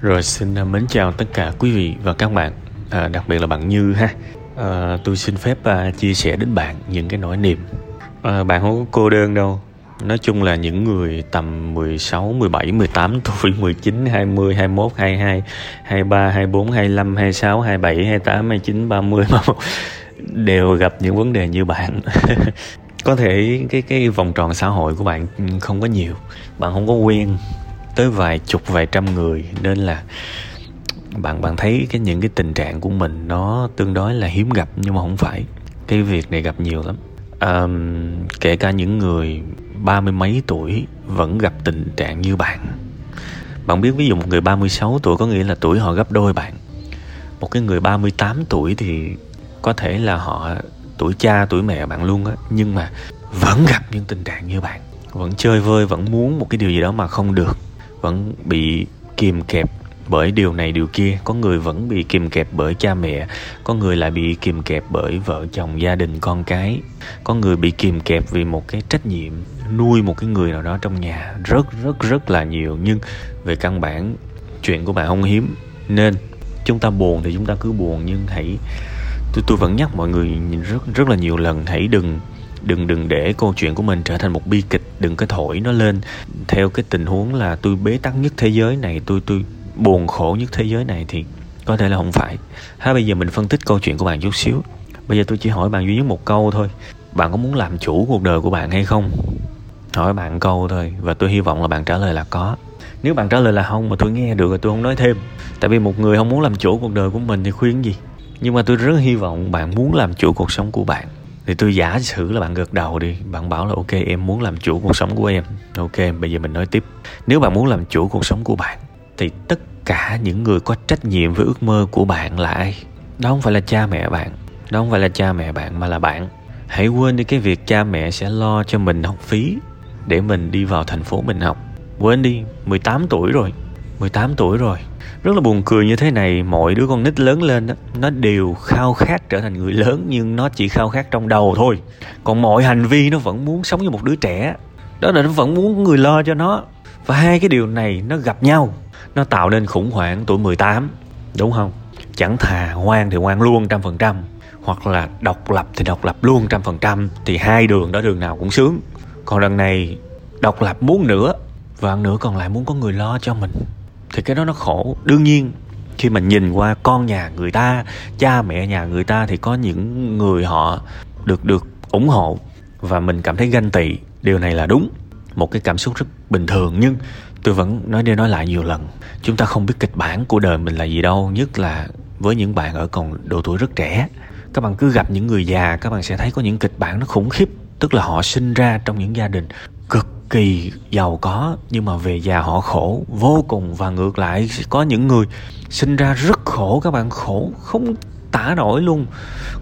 Rồi xin à, mến chào tất cả quý vị và các bạn, à, đặc biệt là bạn Như ha. À, tôi xin phép à, chia sẻ đến bạn những cái nỗi niềm. À, bạn không có cô đơn đâu. Nói chung là những người tầm 16, 17, 18 tuổi, 19, 20, 21, 22, 23, 24, 25, 26, 27, 28, 29, 30, 31 đều gặp những vấn đề như bạn. có thể cái cái vòng tròn xã hội của bạn không có nhiều, bạn không có quen tới vài chục vài trăm người. Nên là bạn bạn thấy cái những cái tình trạng của mình nó tương đối là hiếm gặp nhưng mà không phải. Cái việc này gặp nhiều lắm. À, kể cả những người ba mươi mấy tuổi vẫn gặp tình trạng như bạn. Bạn biết ví dụ một người 36 tuổi có nghĩa là tuổi họ gấp đôi bạn. Một cái người 38 tuổi thì có thể là họ tuổi cha tuổi mẹ bạn luôn á nhưng mà vẫn gặp những tình trạng như bạn. Vẫn chơi vơi vẫn muốn một cái điều gì đó mà không được vẫn bị kìm kẹp bởi điều này điều kia. Có người vẫn bị kìm kẹp bởi cha mẹ, có người lại bị kìm kẹp bởi vợ chồng, gia đình, con cái. Có người bị kìm kẹp vì một cái trách nhiệm, nuôi một cái người nào đó trong nhà rất rất rất là nhiều. Nhưng về căn bản, chuyện của bạn không hiếm. Nên chúng ta buồn thì chúng ta cứ buồn, nhưng hãy, tôi tôi vẫn nhắc mọi người rất rất là nhiều lần, hãy đừng đừng đừng để câu chuyện của mình trở thành một bi kịch đừng có thổi nó lên. Theo cái tình huống là tôi bế tắc nhất thế giới này, tôi tôi buồn khổ nhất thế giới này thì có thể là không phải. Ha bây giờ mình phân tích câu chuyện của bạn chút xíu. Bây giờ tôi chỉ hỏi bạn duy nhất một câu thôi. Bạn có muốn làm chủ cuộc đời của bạn hay không? Hỏi bạn câu thôi, và tôi hy vọng là bạn trả lời là có. Nếu bạn trả lời là không mà tôi nghe được rồi tôi không nói thêm. Tại vì một người không muốn làm chủ cuộc đời của mình thì khuyên gì? Nhưng mà tôi rất hy vọng bạn muốn làm chủ cuộc sống của bạn thì tôi giả sử là bạn gật đầu đi, bạn bảo là ok, em muốn làm chủ cuộc sống của em. Ok, bây giờ mình nói tiếp. Nếu bạn muốn làm chủ cuộc sống của bạn, thì tất cả những người có trách nhiệm với ước mơ của bạn là ai? Đó không phải là cha mẹ bạn, đó không phải là cha mẹ bạn mà là bạn. Hãy quên đi cái việc cha mẹ sẽ lo cho mình học phí để mình đi vào thành phố mình học. Quên đi 18 tuổi rồi. 18 tuổi rồi. Rất là buồn cười như thế này, mọi đứa con nít lớn lên đó nó đều khao khát trở thành người lớn, nhưng nó chỉ khao khát trong đầu thôi. Còn mọi hành vi nó vẫn muốn sống như một đứa trẻ. Đó là nó vẫn muốn người lo cho nó. Và hai cái điều này nó gặp nhau. Nó tạo nên khủng hoảng tuổi 18 đúng không? Chẳng thà ngoan thì ngoan luôn trăm phần trăm, hoặc là độc lập thì độc lập luôn trăm phần trăm, thì hai đường đó đường nào cũng sướng. Còn lần này, độc lập muốn nữa, và nữa còn lại muốn có người lo cho mình thì cái đó nó khổ. Đương nhiên, khi mà nhìn qua con nhà người ta, cha mẹ nhà người ta thì có những người họ được được ủng hộ và mình cảm thấy ganh tị. Điều này là đúng. Một cái cảm xúc rất bình thường, nhưng tôi vẫn nói đi nói lại nhiều lần, chúng ta không biết kịch bản của đời mình là gì đâu, nhất là với những bạn ở còn độ tuổi rất trẻ. Các bạn cứ gặp những người già, các bạn sẽ thấy có những kịch bản nó khủng khiếp, tức là họ sinh ra trong những gia đình cực kỳ giàu có, nhưng mà về già họ khổ, vô cùng và ngược lại. Có những người sinh ra rất khổ, các bạn khổ không tả nổi luôn,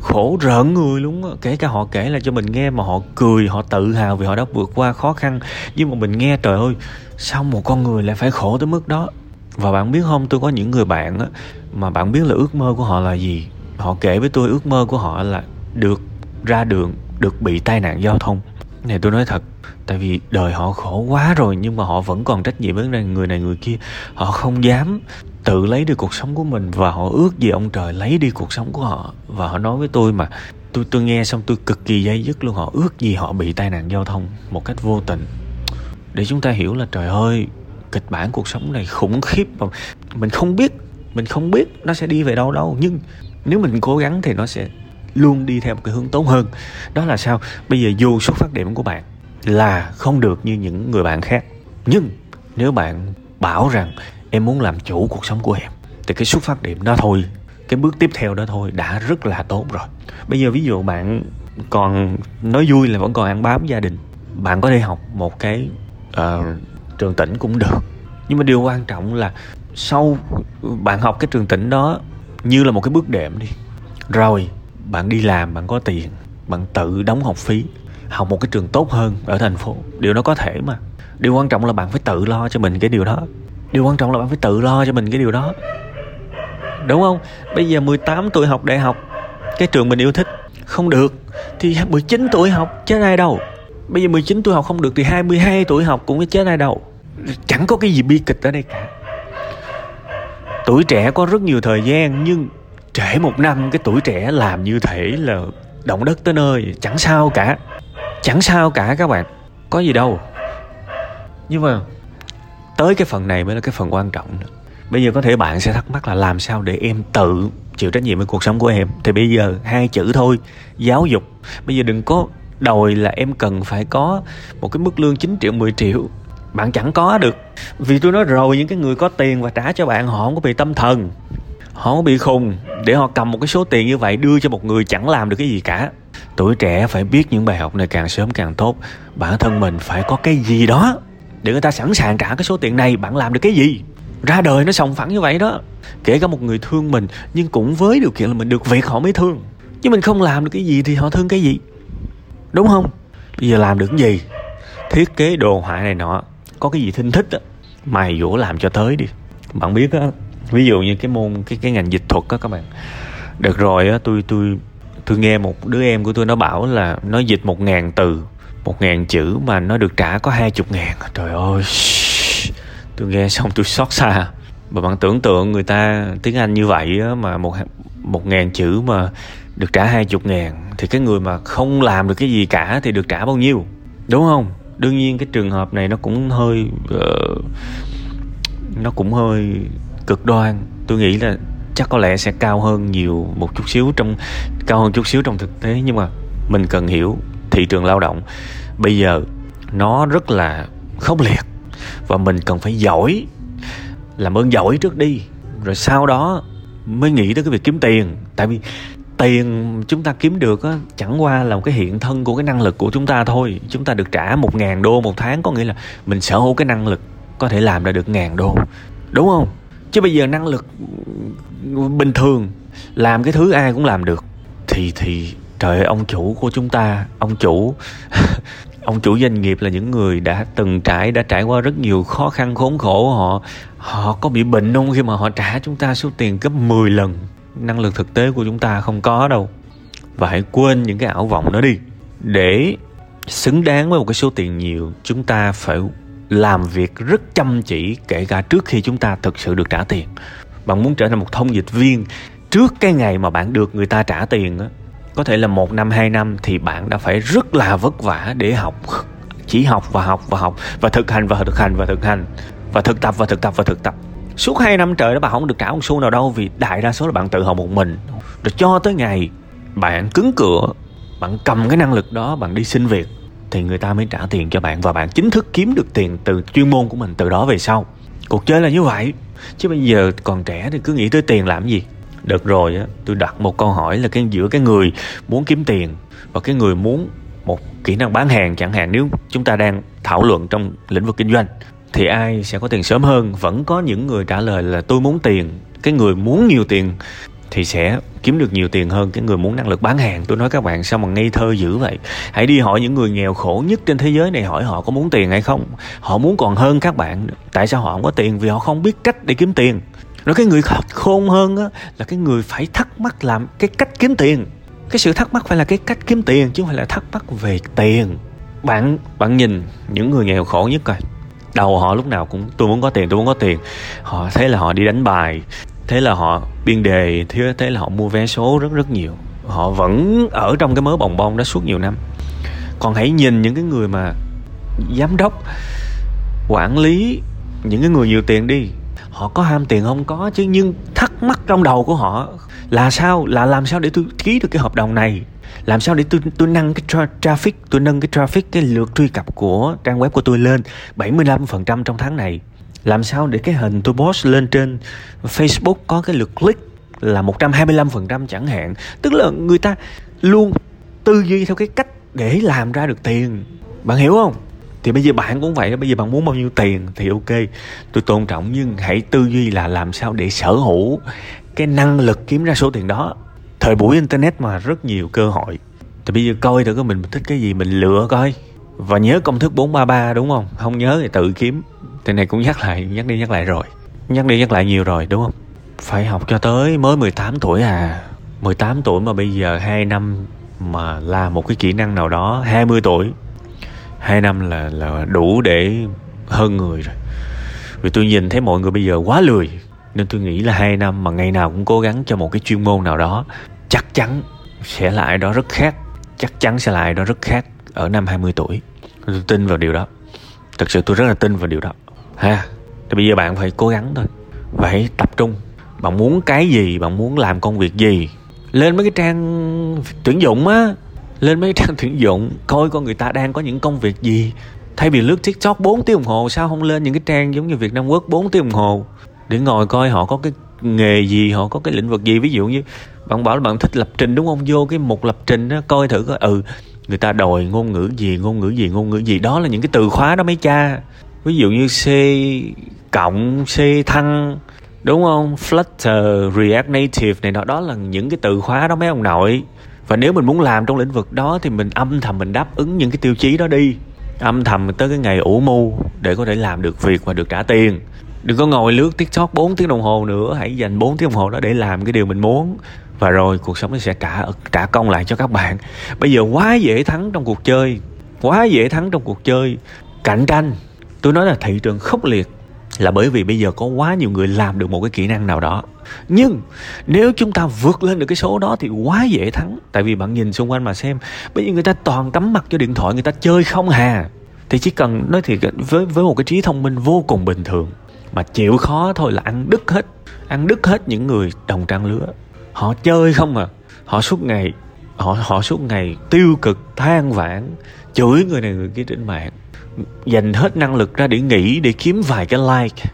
khổ rợn người luôn kể cả họ kể là cho mình nghe mà họ cười, họ tự hào vì họ đã vượt qua khó khăn. Nhưng mà mình nghe, trời ơi, sao một con người lại phải khổ tới mức đó? Và bạn biết không, tôi có những người bạn á, mà bạn biết là ước mơ của họ là gì? Họ kể với tôi ước mơ của họ là được ra đường, được bị tai nạn giao thông này, tôi nói thật, tại vì đời họ khổ quá rồi, nhưng mà họ vẫn còn trách nhiệm với người này, người kia. Họ không dám tự lấy đi cuộc sống của mình và họ ước gì ông trời lấy đi cuộc sống của họ. Và họ nói với tôi mà, tôi tôi nghe xong tôi cực kỳ dây dứt luôn, họ ước gì họ bị tai nạn giao thông một cách vô tình. Để chúng ta hiểu là trời ơi, kịch bản cuộc sống này khủng khiếp mà mình không biết, mình không biết nó sẽ đi về đâu đâu. Nhưng nếu mình cố gắng thì nó sẽ luôn đi theo một cái hướng tốt hơn. Đó là sao? Bây giờ dù xuất phát điểm của bạn là không được như những người bạn khác nhưng nếu bạn bảo rằng em muốn làm chủ cuộc sống của em thì cái xuất phát điểm đó thôi cái bước tiếp theo đó thôi đã rất là tốt rồi. Bây giờ ví dụ bạn còn nói vui là vẫn còn ăn bám gia đình bạn có thể học một cái uh, trường tỉnh cũng được. Nhưng mà điều quan trọng là sau bạn học cái trường tỉnh đó như là một cái bước đệm đi. Rồi bạn đi làm, bạn có tiền, bạn tự đóng học phí, học một cái trường tốt hơn ở thành phố. Điều đó có thể mà. Điều quan trọng là bạn phải tự lo cho mình cái điều đó. Điều quan trọng là bạn phải tự lo cho mình cái điều đó. Đúng không? Bây giờ 18 tuổi học đại học, cái trường mình yêu thích, không được thì 19 tuổi học, chết ai đâu. Bây giờ 19 tuổi học không được thì 22 tuổi học cũng chết ai đâu. Chẳng có cái gì bi kịch ở đây cả. Tuổi trẻ có rất nhiều thời gian nhưng trễ một năm, cái tuổi trẻ làm như thể là động đất tới nơi, chẳng sao cả. Chẳng sao cả các bạn. Có gì đâu. Nhưng mà tới cái phần này mới là cái phần quan trọng bây giờ có thể bạn sẽ thắc mắc là làm sao để em tự chịu trách nhiệm với cuộc sống của em? Thì bây giờ hai chữ thôi, giáo dục. Bây giờ đừng có đòi là em cần phải có một cái mức lương 9 triệu 10 triệu. Bạn chẳng có được. Vì tôi nói rồi, những cái người có tiền và trả cho bạn, họ không có bị tâm thần họ bị khùng. Để họ cầm một cái số tiền như vậy đưa cho một người chẳng làm được cái gì cả. Tuổi trẻ phải biết những bài học này càng sớm càng tốt. Bản thân mình phải có cái gì đó để người ta sẵn sàng trả cái số tiền này. Bạn làm được cái gì? Ra đời nó sòng phẳng như vậy đó. Kể cả một người thương mình, nhưng cũng với điều kiện là mình được việc họ mới thương. Chứ mình không làm được cái gì thì họ thương cái gì? Đúng không? Bây giờ làm được cái gì? Thiết kế đồ họa này nọ, có cái gì thinh thích á mày dỗ làm cho tới đi. Bạn biết á ví dụ như cái môn cái cái ngành dịch thuật á các bạn. Được rồi á tôi tôi tôi nghe một đứa em của tôi nó bảo là nó dịch một ngàn từ một ngàn chữ mà nó được trả có hai chục ngàn. Trời ơi tôi nghe xong tôi xót xa. Và bạn tưởng tượng người ta tiếng anh như vậy á, mà một một ngàn chữ mà được trả hai chục ngàn thì cái người mà không làm được cái gì cả thì được trả bao nhiêu? Đúng không? Đương nhiên cái trường hợp này nó cũng hơi uh, nó cũng hơi cực đoan. Tôi nghĩ là chắc có lẽ sẽ cao hơn nhiều một chút xíu trong cao hơn chút xíu trong thực tế nhưng mà mình cần hiểu thị trường lao động. Bây giờ nó rất là khốc liệt và mình cần phải giỏi làm ơn giỏi trước đi rồi sau đó mới nghĩ tới cái việc kiếm tiền. Tại vì tiền chúng ta kiếm được á, chẳng qua là một cái hiện thân của cái năng lực của chúng ta thôi. Chúng ta được trả một ngàn đô một tháng có nghĩa là mình sở hữu cái năng lực có thể làm ra được ngàn đô. Đúng không? Chứ bây giờ năng lực bình thường, làm cái thứ ai cũng làm được. Thì thì trời ơi, ông chủ của chúng ta, ông chủ ông chủ doanh nghiệp là những người đã từng trải, đã trải qua rất nhiều khó khăn, khốn khổ họ. Họ có bị bệnh không? Khi mà họ trả chúng ta số tiền gấp 10 lần, năng lực thực tế của chúng ta không có đâu. Và hãy quên những cái ảo vọng đó đi. Để xứng đáng với một cái số tiền nhiều, chúng ta phải làm việc rất chăm chỉ kể cả trước khi chúng ta thực sự được trả tiền. Bạn muốn trở thành một thông dịch viên, trước cái ngày mà bạn được người ta trả tiền á, có thể là một năm, hai năm thì bạn đã phải rất là vất vả để học, chỉ học và học và học và thực hành và thực hành và thực hành và thực tập và thực tập và thực tập. Suốt hai năm trời đó bạn không được trả một xu nào đâu vì đại đa số là bạn tự học một mình. Rồi cho tới ngày bạn cứng cửa, bạn cầm cái năng lực đó, bạn đi xin việc thì người ta mới trả tiền cho bạn và bạn chính thức kiếm được tiền từ chuyên môn của mình từ đó về sau. Cuộc chơi là như vậy. Chứ bây giờ còn trẻ thì cứ nghĩ tới tiền làm gì? Được rồi á, tôi đặt một câu hỏi là cái giữa cái người muốn kiếm tiền và cái người muốn một kỹ năng bán hàng chẳng hạn, nếu chúng ta đang thảo luận trong lĩnh vực kinh doanh, thì ai sẽ có tiền sớm hơn? Vẫn có những người trả lời là tôi muốn tiền. Cái người muốn nhiều tiền thì sẽ kiếm được nhiều tiền hơn cái người muốn năng lực bán hàng. Tôi nói các bạn, sao mà ngây thơ dữ vậy? Hãy đi hỏi những người nghèo khổ nhất trên thế giới này, hỏi họ có muốn tiền hay không. Họ muốn còn hơn các bạn. Tại sao họ không có tiền? Vì họ không biết cách để kiếm tiền. Rồi cái người khôn hơn á, là cái người phải thắc mắc làm cái cách kiếm tiền. Cái sự thắc mắc phải là cái cách kiếm tiền, chứ không phải là thắc mắc về tiền. Bạn bạn nhìn những người nghèo khổ nhất coi. Đầu họ lúc nào cũng, tôi muốn có tiền, tôi muốn có tiền. Họ, thế là họ đi đánh bài thế là họ biên đề thế thế là họ mua vé số rất rất nhiều. Họ vẫn ở trong cái mớ bồng bông đó suốt nhiều năm. Còn hãy nhìn những cái người mà giám đốc quản lý những cái người nhiều tiền đi. Họ có ham tiền không? Có chứ nhưng thắc mắc trong đầu của họ là sao? Là làm sao để tôi ký được cái hợp đồng này? Làm sao để tôi tôi nâng cái tra, traffic tôi nâng cái traffic cái lượt truy cập của trang web của tôi lên 75% trong tháng này? Làm sao để cái hình tôi post lên trên Facebook có cái lượt click là 125% chẳng hạn? Tức là người ta luôn tư duy theo cái cách để làm ra được tiền. Bạn hiểu không? Thì bây giờ bạn cũng vậy bây giờ bạn muốn bao nhiêu tiền thì ok. Tôi tôn trọng, nhưng hãy tư duy là làm sao để sở hữu cái năng lực kiếm ra số tiền đó. Thời buổi internet mà rất nhiều cơ hội. Thì bây giờ coi thử có mình thích cái gì, mình lựa coi. Và nhớ công thức 433 đúng không? Không nhớ thì tự kiếm cái này cũng nhắc lại, nhắc đi nhắc lại rồi. Nhắc đi nhắc lại nhiều rồi, đúng không? Phải học cho tới mới 18 tuổi à. 18 tuổi mà bây giờ 2 năm mà làm một cái kỹ năng nào đó 20 tuổi. 2 năm là là đủ để hơn người rồi. Vì tôi nhìn thấy mọi người bây giờ quá lười, nên tôi nghĩ là hai năm mà ngày nào cũng cố gắng cho một cái chuyên môn nào đó, chắc chắn sẽ lại đó rất khác, chắc chắn sẽ lại đó rất khác ở năm 20 tuổi. Tôi tin vào điều đó. Thật sự tôi rất là tin vào điều đó ha, thì bây giờ bạn phải cố gắng thôi. Phải tập trung. Bạn muốn cái gì, bạn muốn làm công việc gì? Lên mấy cái trang tuyển dụng á. Lên mấy cái trang tuyển dụng, coi con người ta đang có những công việc gì. Thay vì lướt tiktok 4 tiếng đồng hồ, sao không lên những cái trang giống như việt nam quốc 4 tiếng đồng hồ? Để ngồi coi họ có cái nghề gì, họ có cái lĩnh vực gì. Ví dụ như bạn bảo là bạn thích lập trình đúng không? Vô cái mục lập trình đó coi thử coi. Ừ người ta đòi ngôn ngữ gì, ngôn ngữ gì, ngôn ngữ gì. Đó là những cái từ khóa đó mấy cha ví dụ như c cộng, c thăng, đúng không? Flutter, react native này nọ, đó là những cái từ khóa đó mấy ông nội. Và nếu mình muốn làm trong lĩnh vực đó thì mình âm thầm mình đáp ứng những cái tiêu chí đó đi. Âm thầm tới cái ngày ủ mưu để có thể làm được việc và được trả tiền. Đừng có ngồi lướt tiktok 4 tiếng đồng hồ nữa, hãy dành 4 tiếng đồng hồ đó để làm cái điều mình muốn. Và rồi cuộc sống nó sẽ trả trả công lại cho các bạn. Bây giờ quá dễ thắng trong cuộc chơi, quá dễ thắng trong cuộc chơi. Cạnh tranh tôi nói là thị trường khốc liệt là bởi vì bây giờ có quá nhiều người làm được một cái kỹ năng nào đó. Nhưng nếu chúng ta vượt lên được cái số đó thì quá dễ thắng. Tại vì bạn nhìn xung quanh mà xem, bây giờ người ta toàn cắm mặt cho điện thoại, người ta chơi không hà. Thì chỉ cần nói thiệt với với một cái trí thông minh vô cùng bình thường, mà chịu khó thôi là ăn đứt hết. Ăn đứt hết những người đồng trang lứa. Họ chơi không à. Họ suốt ngày, họ họ suốt ngày tiêu cực, than vãn, chửi người này người kia trên mạng dành hết năng lực ra để nghĩ, để kiếm vài cái like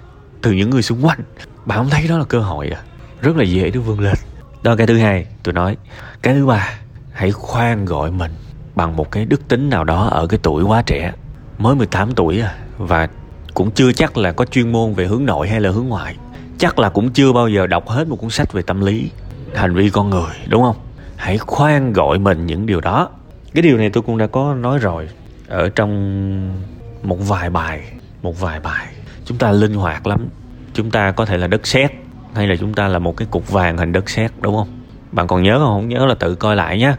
từ những người xung quanh. Bạn không thấy đó là cơ hội à? Rất là dễ để vươn lên. Đó là cái thứ hai, tôi nói. Cái thứ ba, hãy khoan gọi mình bằng một cái đức tính nào đó ở cái tuổi quá trẻ. Mới 18 tuổi à và cũng chưa chắc là có chuyên môn về hướng nội hay là hướng ngoại. Chắc là cũng chưa bao giờ đọc hết một cuốn sách về tâm lý, hành vi con người, đúng không? Hãy khoan gọi mình những điều đó. Cái điều này tôi cũng đã có nói rồi ở trong một vài bài, một vài bài. Chúng ta linh hoạt lắm. Chúng ta có thể là đất sét, hay là chúng ta là một cái cục vàng hình đất sét, đúng không? Bạn còn nhớ không? Không nhớ là tự coi lại nhé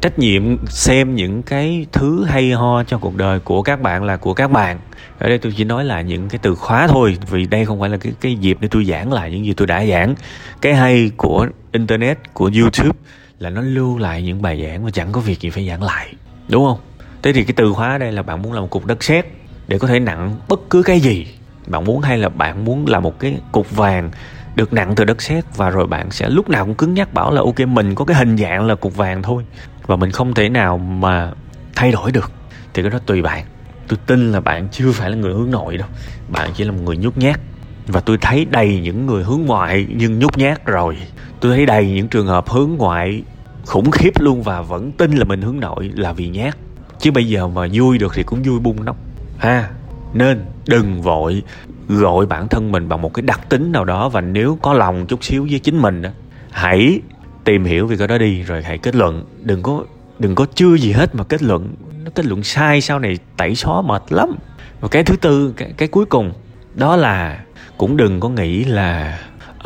trách nhiệm xem những cái thứ hay ho cho cuộc đời của các bạn là của các bạn. Ở đây tôi chỉ nói là những cái từ khóa thôi, vì đây không phải là cái cái dịp để tôi giảng lại những gì tôi đã giảng. Cái hay của internet, của youtube là nó lưu lại những bài giảng mà chẳng có việc gì phải giảng lại, đúng không? Thế thì cái từ khóa đây là bạn muốn làm một cục đất sét để có thể nặng bất cứ cái gì. Bạn muốn hay là bạn muốn là một cái cục vàng được nặng từ đất sét và rồi bạn sẽ lúc nào cũng cứng nhắc bảo là ok, mình có cái hình dạng là cục vàng thôi và mình không thể nào mà thay đổi được. Thì cái đó tùy bạn. Tôi tin là bạn chưa phải là người hướng nội đâu. Bạn chỉ là một người nhút nhát. Và tôi thấy đầy những người hướng ngoại nhưng nhút nhát rồi. Tôi thấy đầy những trường hợp hướng ngoại khủng khiếp luôn và vẫn tin là mình hướng nội là vì nhát chứ bây giờ mà vui được thì cũng vui bung nóc ha nên đừng vội gọi bản thân mình bằng một cái đặc tính nào đó và nếu có lòng chút xíu với chính mình hãy tìm hiểu về cái đó đi rồi hãy kết luận. Đừng có đừng có chưa gì hết mà kết luận. Nó kết luận sai sau này tẩy xóa mệt lắm. Và cái thứ tư cái, cái cuối cùng đó là cũng đừng có nghĩ là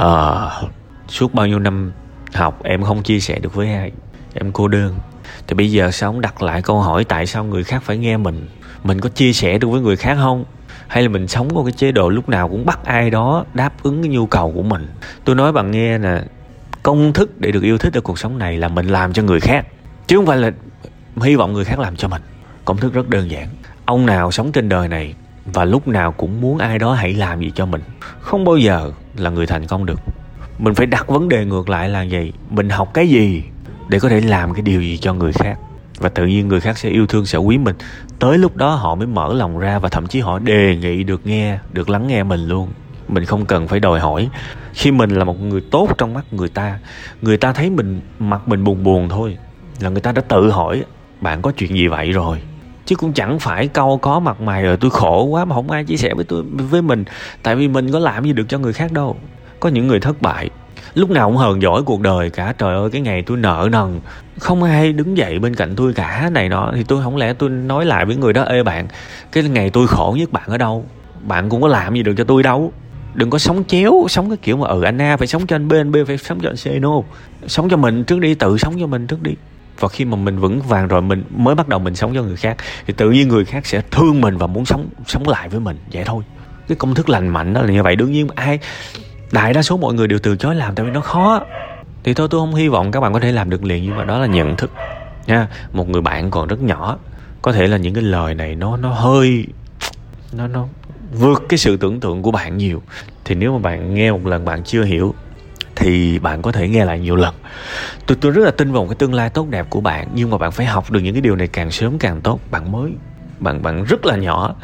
uh, suốt bao nhiêu năm học em không chia sẻ được với ai em cô đơn thì bây giờ sao không đặt lại câu hỏi tại sao người khác phải nghe mình? Mình có chia sẻ được với người khác không? Hay là mình sống có cái chế độ lúc nào cũng bắt ai đó đáp ứng cái nhu cầu của mình? Tôi nói bạn nghe nè, công thức để được yêu thích ở cuộc sống này là mình làm cho người khác, chứ không phải là hy vọng người khác làm cho mình. Công thức rất đơn giản. Ông nào sống trên đời này và lúc nào cũng muốn ai đó hãy làm gì cho mình, không bao giờ là người thành công được. Mình phải đặt vấn đề ngược lại là gì mình học cái gì để có thể làm cái điều gì cho người khác. Và tự nhiên người khác sẽ yêu thương, sẽ quý mình. Tới lúc đó họ mới mở lòng ra và thậm chí họ đề nghị được nghe, được lắng nghe mình luôn. Mình không cần phải đòi hỏi. Khi mình là một người tốt trong mắt người ta người ta thấy mình, mặt mình buồn buồn thôi, là người ta đã tự hỏi, bạn có chuyện gì vậy rồi? Chứ cũng chẳng phải câu có mặt mày rồi tôi khổ quá mà không ai chia sẻ với tôi, với mình, tại vì mình có làm gì được cho người khác đâu. Có những người thất bại lúc nào cũng hờn giỏi cuộc đời cả. Trời ơi, cái ngày tôi nợ nần. Không ai đứng dậy bên cạnh tôi cả. Này nọ, thì tôi không lẽ tôi nói lại với người đó, ê bạn, cái ngày tôi khổ nhất bạn ở đâu? Bạn cũng có làm gì được cho tôi đâu. Đừng có sống chéo, sống cái kiểu mà ừ anh a phải sống cho anh b anh b phải sống cho anh c no sống cho mình trước đi, tự sống cho mình trước đi. Và khi mà mình vững vàng rồi, mình mới bắt đầu mình sống cho người khác, thì tự nhiên người khác sẽ thương mình và muốn sống sống lại với mình. Vậy thôi. Cái công thức lành mạnh đó là như vậy. Đương nhiên ai đại đa số mọi người đều từ chối làm tại vì nó khó. Thì thôi, tôi không hy vọng các bạn có thể làm được liền, nhưng mà đó là nhận thức, nha. Một người bạn còn rất nhỏ, có thể là những cái lời này nó nó hơi, nó nó vượt cái sự tưởng tượng của bạn nhiều. Thì nếu mà bạn nghe một lần bạn chưa hiểu, thì bạn có thể nghe lại nhiều lần. Tôi tôi rất là tin vào một cái tương lai tốt đẹp của bạn, nhưng mà bạn phải học được những cái điều này càng sớm càng tốt. Bạn mới, bạn bạn rất là nhỏ.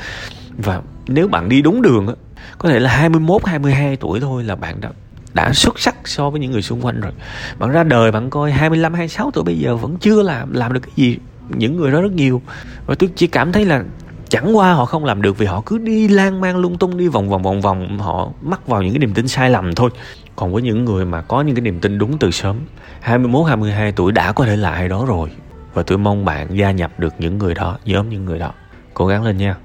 Và nếu bạn đi đúng đường có thể là 21 22 tuổi thôi là bạn đã đã xuất sắc so với những người xung quanh rồi. Bạn ra đời bạn coi 25 26 tuổi bây giờ vẫn chưa làm làm được cái gì những người đó rất nhiều. Và tôi chỉ cảm thấy là chẳng qua họ không làm được vì họ cứ đi lang mang lung tung, đi vòng vòng vòng vòng, họ mắc vào những cái niềm tin sai lầm thôi. Còn với những người mà có những cái niềm tin đúng từ sớm 21 22 tuổi đã có thể là ai đó rồi. Và tôi mong bạn gia nhập được những người đó, nhóm những người đó. Cố gắng lên nha.